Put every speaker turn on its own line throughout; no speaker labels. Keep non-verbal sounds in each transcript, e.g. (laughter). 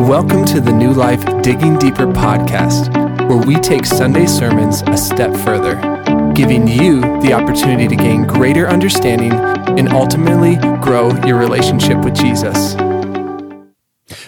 Welcome to the New Life Digging Deeper podcast, where we take Sunday sermons a step further, giving you the opportunity to gain greater understanding and ultimately grow your relationship with Jesus.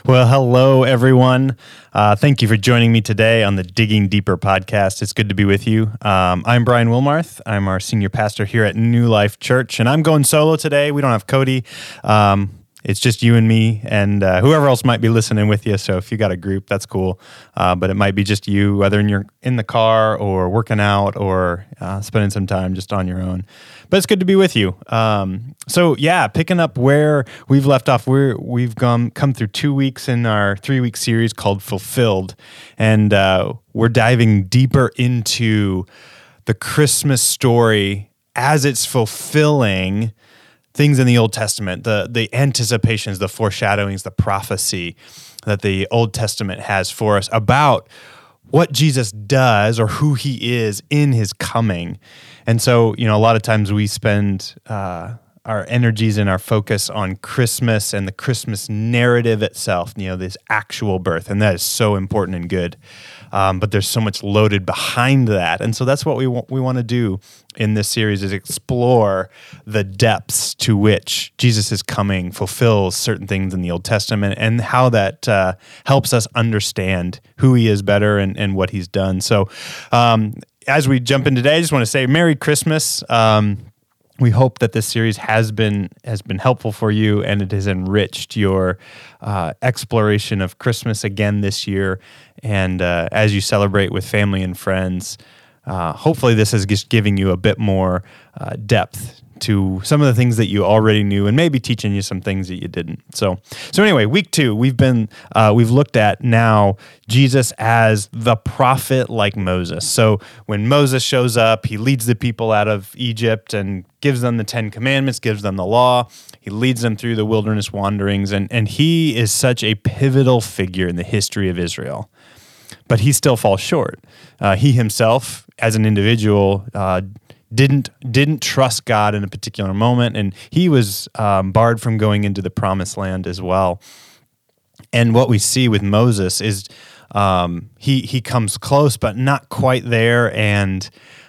Well, hello, everyone. Uh, thank you for joining me today on the Digging Deeper podcast. It's good to be with you. Um, I'm Brian Wilmarth. I'm our senior pastor here at New Life Church, and I'm going solo today. We don't have Cody. Um, it's just you and me and uh, whoever else might be listening with you. So if you got a group, that's cool. Uh, but it might be just you, whether you're in the car or working out or uh, spending some time just on your own. But it's good to be with you. Um, so yeah, picking up where we've left off, we're we've come come through two weeks in our three week series called Fulfilled, and uh, we're diving deeper into the Christmas story as it's fulfilling things in the Old Testament, the the anticipations, the foreshadowings, the prophecy that the Old Testament has for us about what Jesus does or who he is in his coming. And so, you know, a lot of times we spend uh, our energies and our focus on Christmas and the Christmas narrative itself, you know, this actual birth. And that is so important and good. Um, but there's so much loaded behind that. And so that's what we, w- we want to do in this series is explore the depths to which Jesus is coming fulfills certain things in the Old Testament and how that uh, helps us understand who he is better and, and what he's done. So um, as we jump in today, I just want to say Merry Christmas. Um, we hope that this series has been has been helpful for you and it has enriched your uh, exploration of Christmas again this year. And uh, as you celebrate with family and friends, uh, hopefully, this is just giving you a bit more uh, depth to some of the things that you already knew, and maybe teaching you some things that you didn't. So, so anyway, week two, we've been uh, we've looked at now Jesus as the prophet like Moses. So when Moses shows up, he leads the people out of Egypt and gives them the Ten Commandments, gives them the law. He leads them through the wilderness wanderings, and and he is such a pivotal figure in the history of Israel but he still falls short. Uh, he himself, as an individual, uh, didn't didn't trust God in a particular moment, and he was um, barred from going into the promised land as well. And what we see with Moses is um, he he comes close, but not quite there, and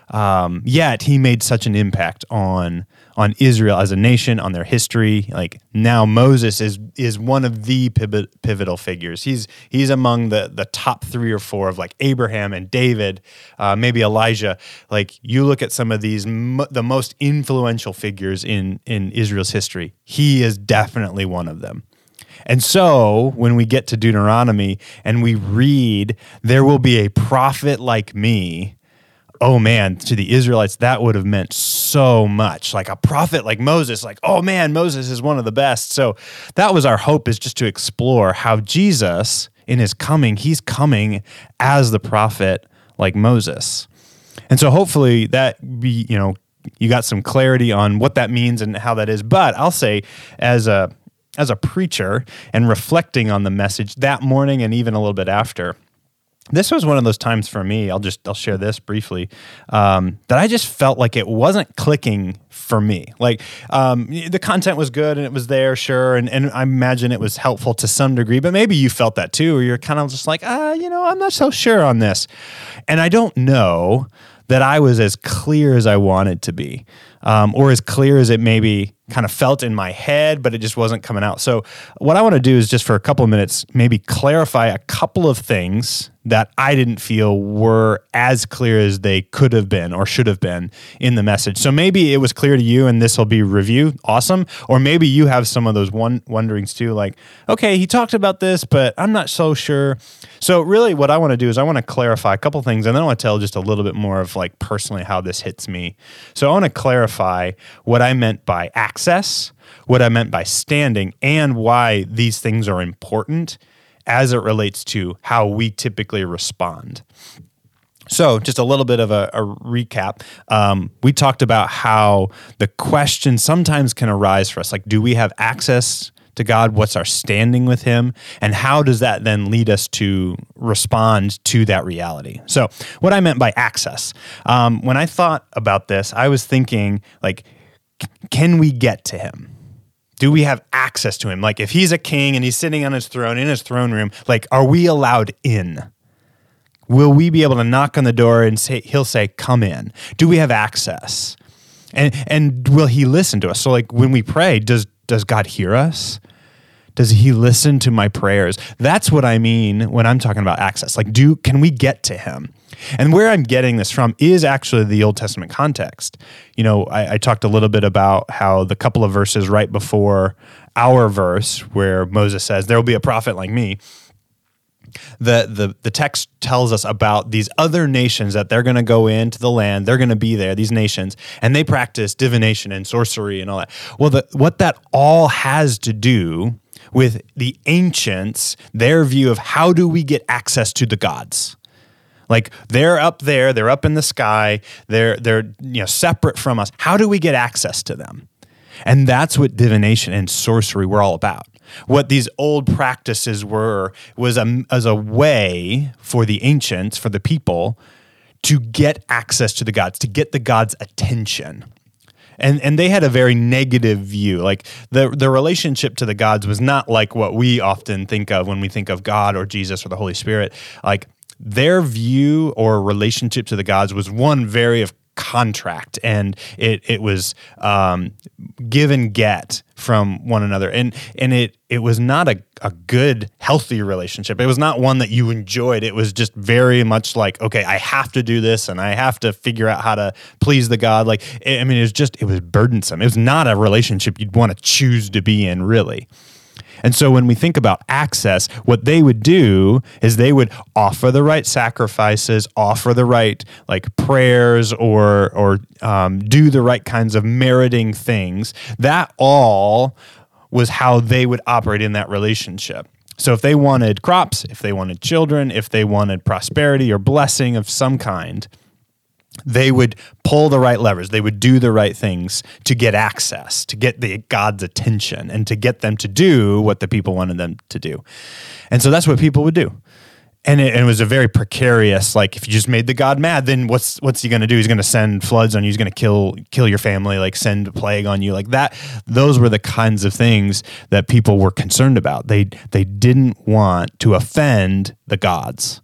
um, yet he made such an impact on on Israel as a nation, on their history. Like now, Moses is is one of the pivot, pivotal figures. He's he's among the the top three or four of like Abraham and David, uh, maybe Elijah. Like you look at some of these, the most influential figures in in Israel's history. He is definitely one of them. And so when we get to Deuteronomy and we read, there will be a prophet like me oh man, to the Israelites, that would have meant so much. Like a prophet like Moses, like, oh man, Moses is one of the best. So that was our hope is just to explore how Jesus, in his coming, he's coming as the prophet like Moses. And so hopefully that be, you know, you got some clarity on what that means and how that is. But I'll say as a as a preacher and reflecting on the message that morning and even a little bit after, this was one of those times for me i'll just i'll share this briefly um, that i just felt like it wasn't clicking for me. Like um, the content was good and it was there sure and, and i imagine it was helpful to some degree but maybe you felt that too or you're kind of just like ah you know i'm not so sure on this. And i don't know that i was as clear as i wanted to be um, or as clear as it maybe kind of felt in my head, but it just wasn't coming out. So, what I want to do is just for a couple of minutes, maybe clarify a couple of things that I didn't feel were as clear as they could have been or should have been in the message. So maybe it was clear to you and this will be review. Awesome. Or maybe you have some of those one wonderings too, like, okay, he talked about this, but I'm not so sure. So really what I want to do is I want to clarify a couple things and then I want to tell just a little bit more of like personally how this hits me. So I want to clarify what I meant by access, what I meant by standing, and why these things are important as it relates to how we typically respond. So, just a little bit of a, a recap. Um, we talked about how the question sometimes can arise for us like, do we have access to God? What's our standing with Him? And how does that then lead us to respond to that reality? So, what I meant by access, um, when I thought about this, I was thinking, like, can we get to Him? Do we have access to him? Like if he's a king and he's sitting on his throne in his throne room, like are we allowed in? Will we be able to knock on the door and say he'll say, "Come in"? Do we have access? And and will he listen to us? So like when we pray, does does God hear us? Does he listen to my prayers? That's what I mean when I'm talking about access. Like do can we get to him? And where I'm getting this from is actually the Old Testament context. You know, I, I talked a little bit about how the couple of verses right before our verse, where Moses says, There will be a prophet like me. The, the the text tells us about these other nations that they're going to go into the land they're going to be there these nations and they practice divination and sorcery and all that well the, what that all has to do with the ancients their view of how do we get access to the gods like they're up there, they're up in the sky, they're they're you know separate from us. How do we get access to them? And that's what divination and sorcery were all about. What these old practices were was a, as a way for the ancients, for the people, to get access to the gods, to get the gods' attention. And, and they had a very negative view. Like the, the relationship to the gods was not like what we often think of when we think of God or Jesus or the Holy Spirit. Like their view or relationship to the gods was one very of contract and it it was um, give and get from one another. And and it it was not a, a good healthy relationship. It was not one that you enjoyed. It was just very much like okay i have to do this and i have to figure out how to please the god. Like i mean it was just it was burdensome. It was not a relationship you'd want to choose to be in really and so when we think about access, what they would do is they would offer the right sacrifices, offer the right like prayers, or or um, do the right kinds of meriting things. That all was how they would operate in that relationship. So if they wanted crops, if they wanted children, if they wanted prosperity or blessing of some kind, they would pull the right levers. They would do the right things to get access to get the god's attention and to get them to do what the people wanted them to do. And so that's what people would do. And it, and it was a very precarious like if you just made the god mad then what's what's he going to do? He's going to send floods on you. He's going to kill kill your family like send a plague on you like that. Those were the kinds of things that people were concerned about. They they didn't want to offend the gods.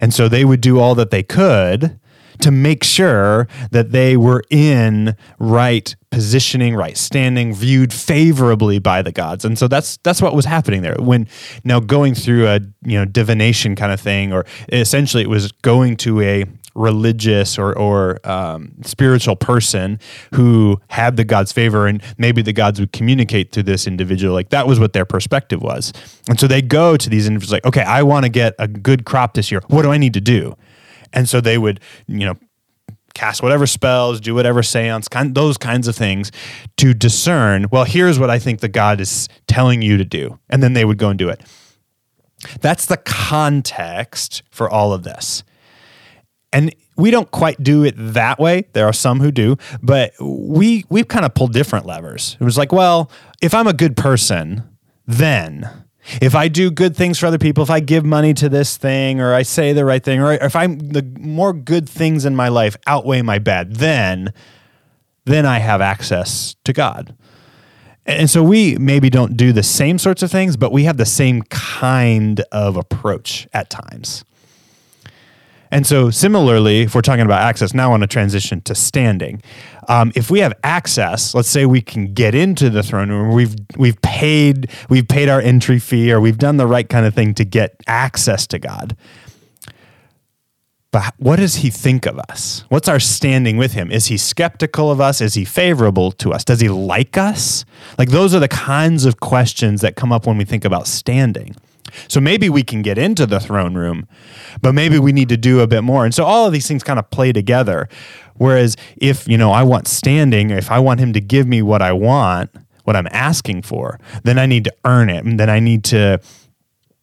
And so they would do all that they could to make sure that they were in right positioning, right standing, viewed favorably by the gods. And so that's that's what was happening there. When now going through a you know divination kind of thing, or essentially it was going to a religious or, or um, spiritual person who had the God's favor, and maybe the gods would communicate to this individual. Like that was what their perspective was. And so they go to these individuals like, okay, I want to get a good crop this year. What do I need to do? And so they would, you know, cast whatever spells, do whatever seance, kind, those kinds of things to discern, well, here's what I think the God is telling you to do. And then they would go and do it. That's the context for all of this. And we don't quite do it that way. There are some who do, but we we've kind of pulled different levers. It was like, well, if I'm a good person, then if I do good things for other people, if I give money to this thing or I say the right thing, or if I'm the more good things in my life outweigh my bad, then then I have access to God. And so we maybe don't do the same sorts of things, but we have the same kind of approach at times. And so, similarly, if we're talking about access, now on a transition to standing. Um, if we have access, let's say we can get into the throne room, we've we've paid we've paid our entry fee, or we've done the right kind of thing to get access to God. But what does he think of us? What's our standing with him? Is he skeptical of us? Is he favorable to us? Does he like us? Like those are the kinds of questions that come up when we think about standing. So maybe we can get into the throne room, but maybe we need to do a bit more. And so all of these things kind of play together. Whereas if, you know, I want standing, if I want him to give me what I want, what I'm asking for, then I need to earn it. And then I need to,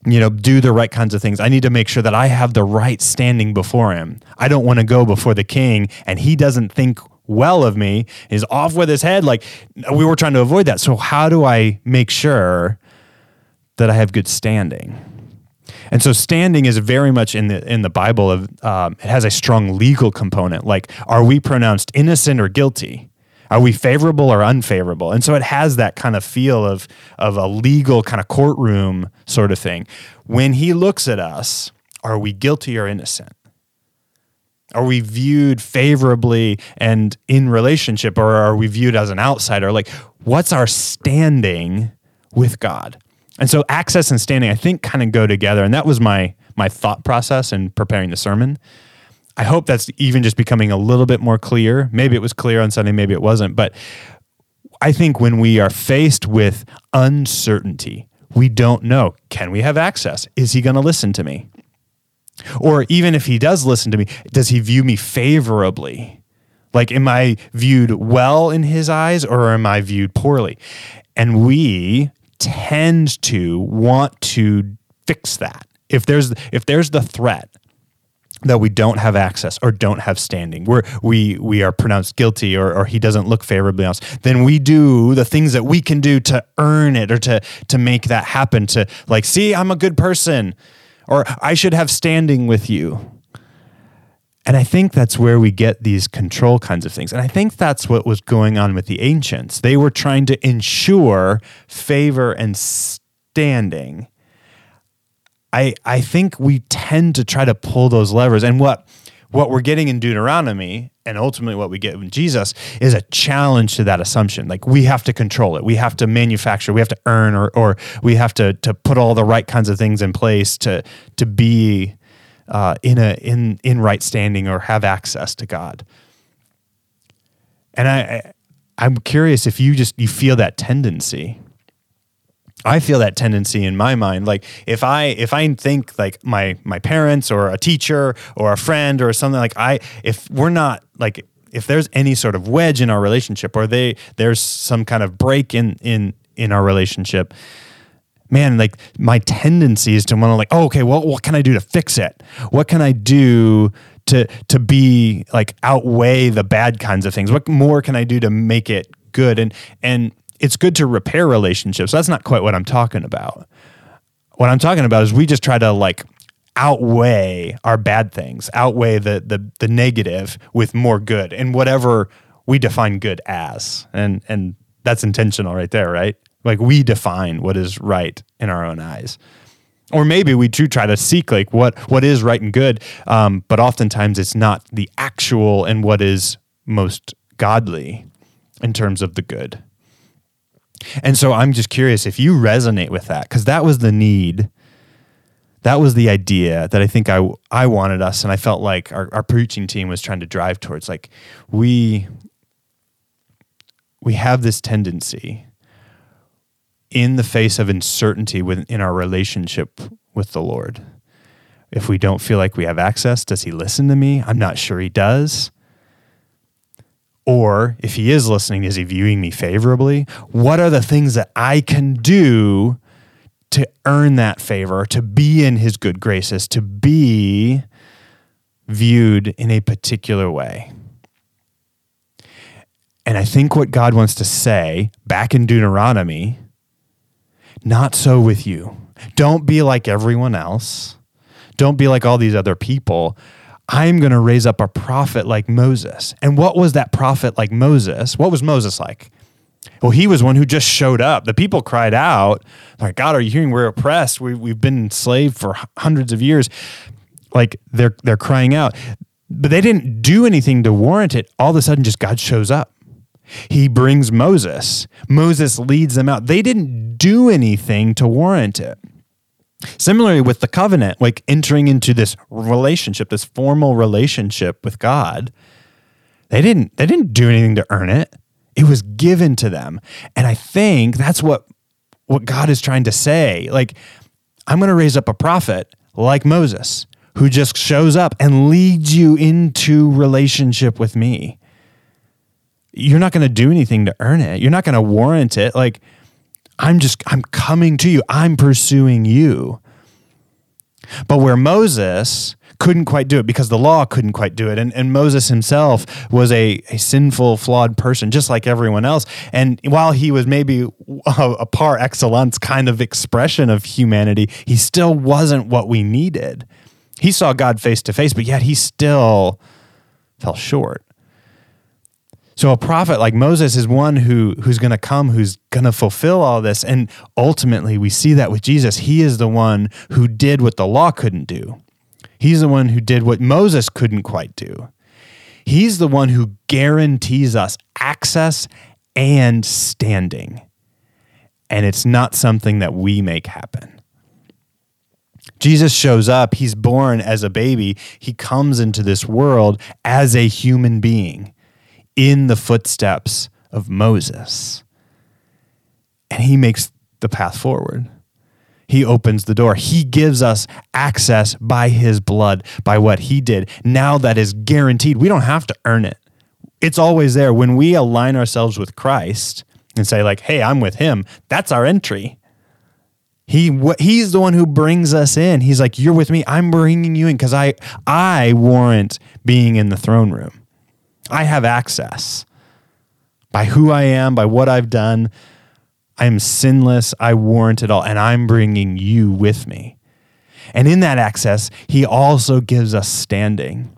you know, do the right kinds of things. I need to make sure that I have the right standing before him. I don't want to go before the king and he doesn't think well of me, is off with his head. Like we were trying to avoid that. So how do I make sure that I have good standing. And so standing is very much in the in the Bible of um, it has a strong legal component. Like, are we pronounced innocent or guilty? Are we favorable or unfavorable? And so it has that kind of feel of of a legal kind of courtroom sort of thing. When he looks at us, are we guilty or innocent? Are we viewed favorably and in relationship, or are we viewed as an outsider? Like, what's our standing with God? And so, access and standing, I think, kind of go together. And that was my my thought process in preparing the sermon. I hope that's even just becoming a little bit more clear. Maybe it was clear on Sunday, maybe it wasn't. But I think when we are faced with uncertainty, we don't know can we have access? Is he going to listen to me? Or even if he does listen to me, does he view me favorably? Like, am I viewed well in his eyes or am I viewed poorly? And we tend to want to fix that. If there's if there's the threat that we don't have access or don't have standing, where we we are pronounced guilty or, or he doesn't look favorably on us, then we do the things that we can do to earn it or to to make that happen. To like, see, I'm a good person or I should have standing with you. And I think that's where we get these control kinds of things. And I think that's what was going on with the ancients. They were trying to ensure favor and standing. I, I think we tend to try to pull those levers. And what what we're getting in Deuteronomy and ultimately what we get in Jesus is a challenge to that assumption. Like we have to control it. We have to manufacture, we have to earn or or we have to to put all the right kinds of things in place to to be uh, in a in in right standing or have access to God. And I, I'm curious if you just you feel that tendency I feel that tendency in my mind. Like if I if I think like my my parents or a teacher or a friend or something like I if we're not like if there's any sort of wedge in our relationship or they there's some kind of break in in in our relationship, man, like my tendency is to want to like, oh, okay, well, what can I do to fix it? What can I do to to be like outweigh the bad kinds of things? What more can I do to make it good? And and it's good to repair relationships. That's not quite what I'm talking about. What I'm talking about is we just try to like outweigh our bad things, outweigh the the the negative with more good and whatever we define good as. And and that's intentional right there, right? Like we define what is right in our own eyes. Or maybe we do try to seek like what what is right and good, um, but oftentimes it's not the actual and what is most godly in terms of the good. And so I'm just curious if you resonate with that, because that was the need. That was the idea that I think I, I wanted us, and I felt like our, our preaching team was trying to drive towards. Like, we, we have this tendency in the face of uncertainty within our relationship with the Lord. If we don't feel like we have access, does he listen to me? I'm not sure he does. Or if he is listening, is he viewing me favorably? What are the things that I can do to earn that favor, to be in his good graces, to be viewed in a particular way? And I think what God wants to say back in Deuteronomy not so with you. Don't be like everyone else. Don't be like all these other people. I'm going to raise up a prophet like Moses. And what was that prophet like Moses? What was Moses like? Well, he was one who just showed up. The people cried out, like, God, are you hearing? We're oppressed. We, we've been enslaved for hundreds of years. Like they're they're crying out. But they didn't do anything to warrant it. All of a sudden, just God shows up. He brings Moses. Moses leads them out. They didn't do anything to warrant it. Similarly, with the covenant, like entering into this relationship, this formal relationship with God, they didn't they didn't do anything to earn it. It was given to them. And I think that's what what God is trying to say. Like, I'm going to raise up a prophet like Moses who just shows up and leads you into relationship with me. You're not going to do anything to earn it. You're not going to warrant it. Like, I'm just, I'm coming to you. I'm pursuing you. But where Moses couldn't quite do it because the law couldn't quite do it. And, and Moses himself was a, a sinful, flawed person, just like everyone else. And while he was maybe a, a par excellence kind of expression of humanity, he still wasn't what we needed. He saw God face to face, but yet he still fell short. So a prophet like Moses is one who who's going to come, who's going to fulfill all this, and ultimately we see that with Jesus. He is the one who did what the law couldn't do. He's the one who did what Moses couldn't quite do. He's the one who guarantees us access and standing. And it's not something that we make happen. Jesus shows up, he's born as a baby, he comes into this world as a human being in the footsteps of Moses. And he makes the path forward. He opens the door. He gives us access by his blood, by what he did. Now that is guaranteed. We don't have to earn it. It's always there. When we align ourselves with Christ and say, like, hey, I'm with him, that's our entry. He he's the one who brings us in. He's like, "You're with me. I'm bringing you in because I I warrant being in the throne room. I have access by who I am, by what I've done. I am sinless. I warrant it all, and I'm bringing you with me. And in that access, He also gives us standing.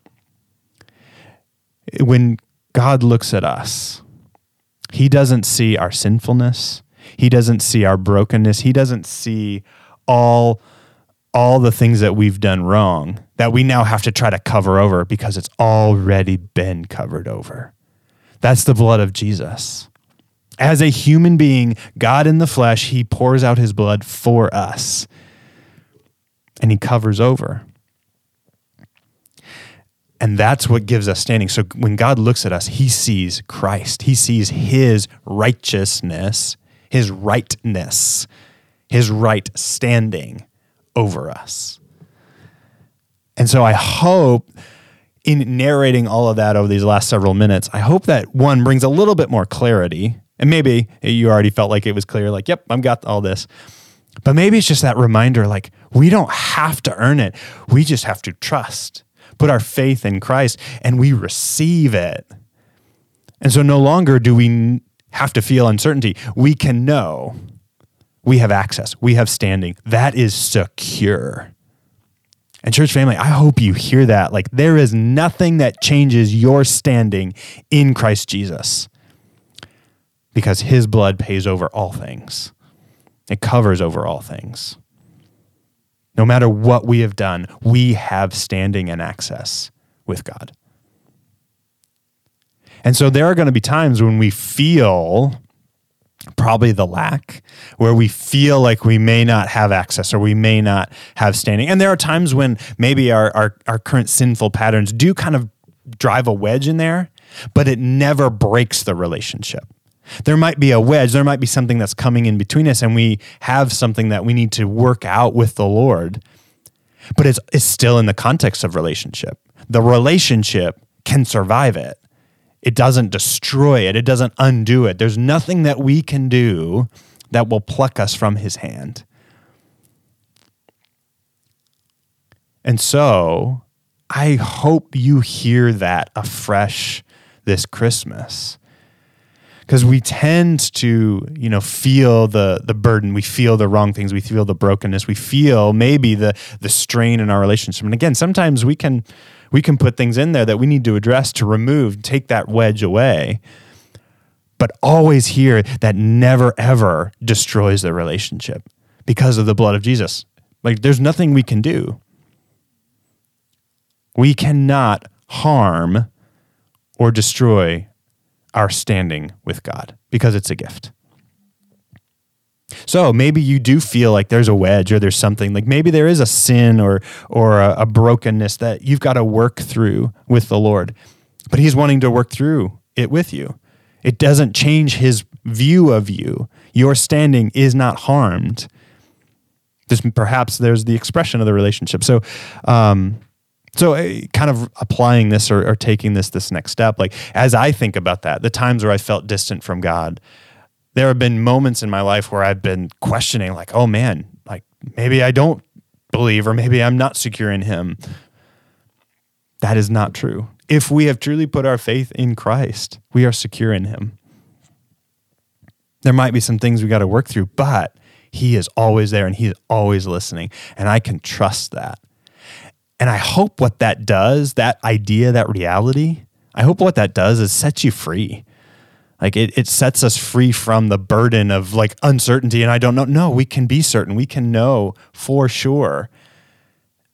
When God looks at us, He doesn't see our sinfulness. He doesn't see our brokenness. He doesn't see all all the things that we've done wrong that we now have to try to cover over because it's already been covered over. That's the blood of Jesus. As a human being, God in the flesh, he pours out his blood for us and he covers over. And that's what gives us standing. So when God looks at us, he sees Christ, he sees his righteousness his rightness, his right standing over us. And so I hope in narrating all of that over these last several minutes, I hope that one brings a little bit more clarity. And maybe you already felt like it was clear, like, yep, I've got all this. But maybe it's just that reminder like, we don't have to earn it. We just have to trust, put our faith in Christ, and we receive it. And so no longer do we have to feel uncertainty. We can know we have access, we have standing. That is secure. And, church family, I hope you hear that. Like, there is nothing that changes your standing in Christ Jesus because his blood pays over all things, it covers over all things. No matter what we have done, we have standing and access with God. And so there are going to be times when we feel probably the lack where we feel like we may not have access or we may not have standing. And there are times when maybe our, our, our current sinful patterns do kind of drive a wedge in there, but it never breaks the relationship. There might be a wedge, there might be something that's coming in between us, and we have something that we need to work out with the Lord. But it's, it's still in the context of relationship. The relationship can survive it it doesn't destroy it, it doesn't undo it. There's nothing that we can do that will pluck us from his hand. And so I hope you hear that afresh this Christmas. Because we tend to, you know, feel the the burden, we feel the wrong things, we feel the brokenness, we feel maybe the the strain in our relationship. And again, sometimes we can we can put things in there that we need to address to remove, take that wedge away. But always hear that never ever destroys the relationship because of the blood of Jesus. Like there's nothing we can do. We cannot harm or destroy our standing with God because it's a gift. So maybe you do feel like there's a wedge or there's something like maybe there is a sin or or a, a brokenness that you've got to work through with the Lord. But he's wanting to work through it with you. It doesn't change his view of you. Your standing is not harmed. This, perhaps there's the expression of the relationship. So, um, so uh, kind of applying this or, or taking this this next step, like as I think about that, the times where I felt distant from God, there have been moments in my life where I've been questioning, like, oh man, like maybe I don't believe or maybe I'm not secure in Him. That is not true. If we have truly put our faith in Christ, we are secure in Him. There might be some things we got to work through, but He is always there and He's always listening. And I can trust that. And I hope what that does, that idea, that reality, I hope what that does is sets you free. Like it, it sets us free from the burden of like uncertainty. And I don't know. No, we can be certain. We can know for sure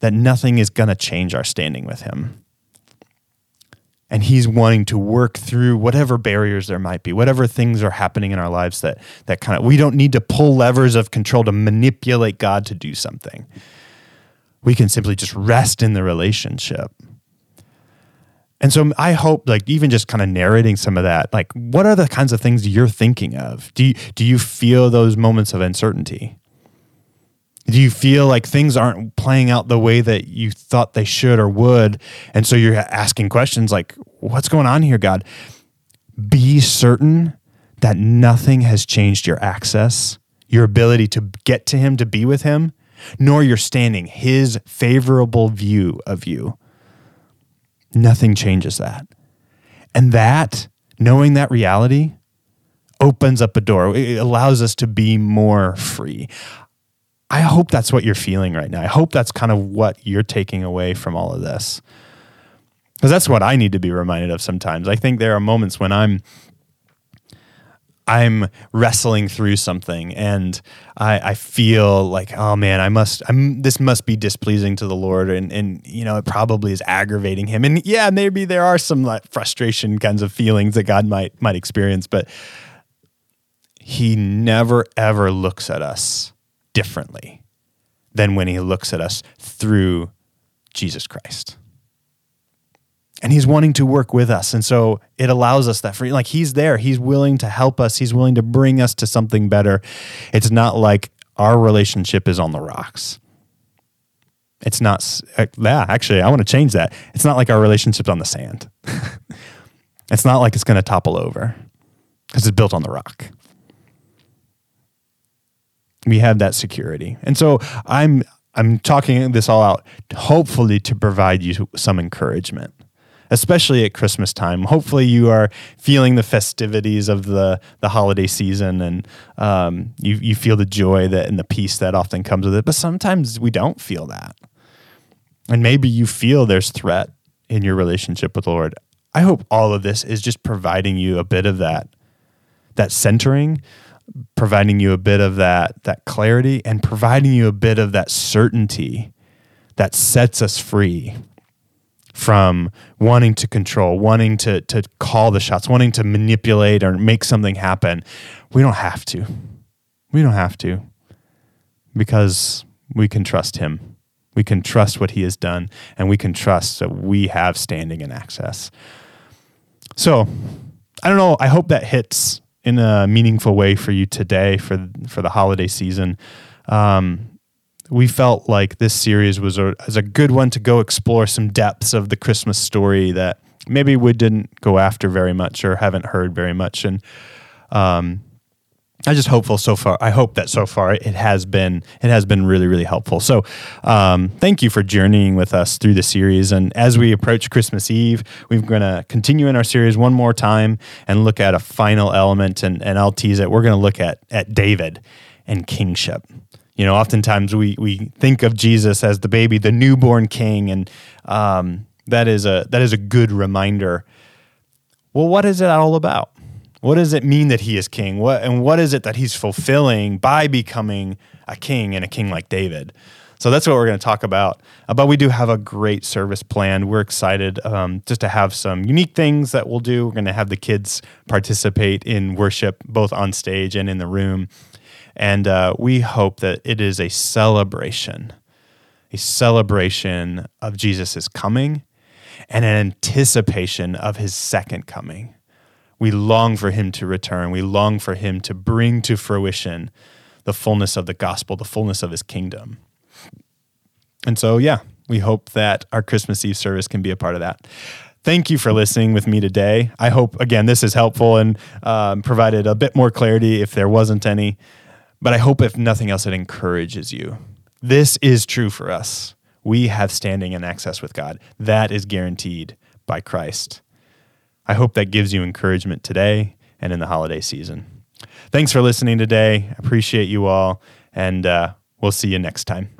that nothing is going to change our standing with Him. And He's wanting to work through whatever barriers there might be, whatever things are happening in our lives that, that kind of, we don't need to pull levers of control to manipulate God to do something. We can simply just rest in the relationship. And so I hope, like, even just kind of narrating some of that, like, what are the kinds of things you're thinking of? Do you, do you feel those moments of uncertainty? Do you feel like things aren't playing out the way that you thought they should or would? And so you're asking questions like, what's going on here, God? Be certain that nothing has changed your access, your ability to get to Him, to be with Him, nor your standing, His favorable view of you. Nothing changes that. And that, knowing that reality, opens up a door. It allows us to be more free. I hope that's what you're feeling right now. I hope that's kind of what you're taking away from all of this. Because that's what I need to be reminded of sometimes. I think there are moments when I'm I'm wrestling through something and I, I, feel like, oh man, I must, I'm, this must be displeasing to the Lord. And, and, you know, it probably is aggravating him. And yeah, maybe there are some like frustration kinds of feelings that God might, might experience, but he never ever looks at us differently than when he looks at us through Jesus Christ and he's wanting to work with us. And so it allows us that free like he's there. He's willing to help us. He's willing to bring us to something better. It's not like our relationship is on the rocks. It's not uh, yeah actually i want to change that. It's not like our relationship's on the sand. (laughs) It's not like it's going to topple over because it's built on the rock. We have that security. And so i'm i'm talking this all out hopefully to provide you some encouragement especially at Christmas time. Hopefully, you are feeling the festivities of the the holiday season, and um, you you feel the joy that and the peace that often comes with it. But sometimes we don't feel that, and maybe you feel there's threat in your relationship with the Lord. I hope all of this is just providing you a bit of that that centering providing you a bit of that that clarity and providing you a bit of that certainty that sets us free from wanting to control, wanting to to call the shots, wanting to manipulate or make something happen. We don't have to. We don't have to because we can trust him. We can trust what he has done and we can trust that we have standing and access. So, I don't know, I hope that hits in a meaningful way for you today for for the holiday season. Um, we felt like this series was a, was a good one to go explore some depths of the Christmas story that maybe we didn't go after very much or haven't heard very much. And um, I just hopeful so far. I hope that so far it has been it has been really really helpful. So, um, thank you for journeying with us through the series. And as we approach Christmas Eve, we're going to continue in our series one more time and look at a final element. And, and I'll tease it. We're going to look at at David and kingship you know, oftentimes we we think of Jesus as the baby, the newborn king, and um, that is a that is a good reminder. Well, what is it all about? What does it mean that he is king? What and what is it that he's fulfilling by becoming a king and a king like David? So that's what we're going to talk about. Uh, but we do have a great service planned. We're excited um, just to have some unique things that we'll do. We're going to have the kids participate in worship both on stage and in the room. And uh, we hope that it is a celebration, a celebration of Jesus' coming and an anticipation of his second coming. We long for him to return. We long for him to bring to fruition the fullness of the gospel, the fullness of his kingdom. And so, yeah, we hope that our Christmas Eve service can be a part of that. Thank you for listening with me today. I hope, again, this is helpful and um, provided a bit more clarity if there wasn't any. But I hope, if nothing else, it encourages you. This is true for us. We have standing and access with God. That is guaranteed by Christ. I hope that gives you encouragement today and in the holiday season. Thanks for listening today. Appreciate you all, and uh, we'll see you next time.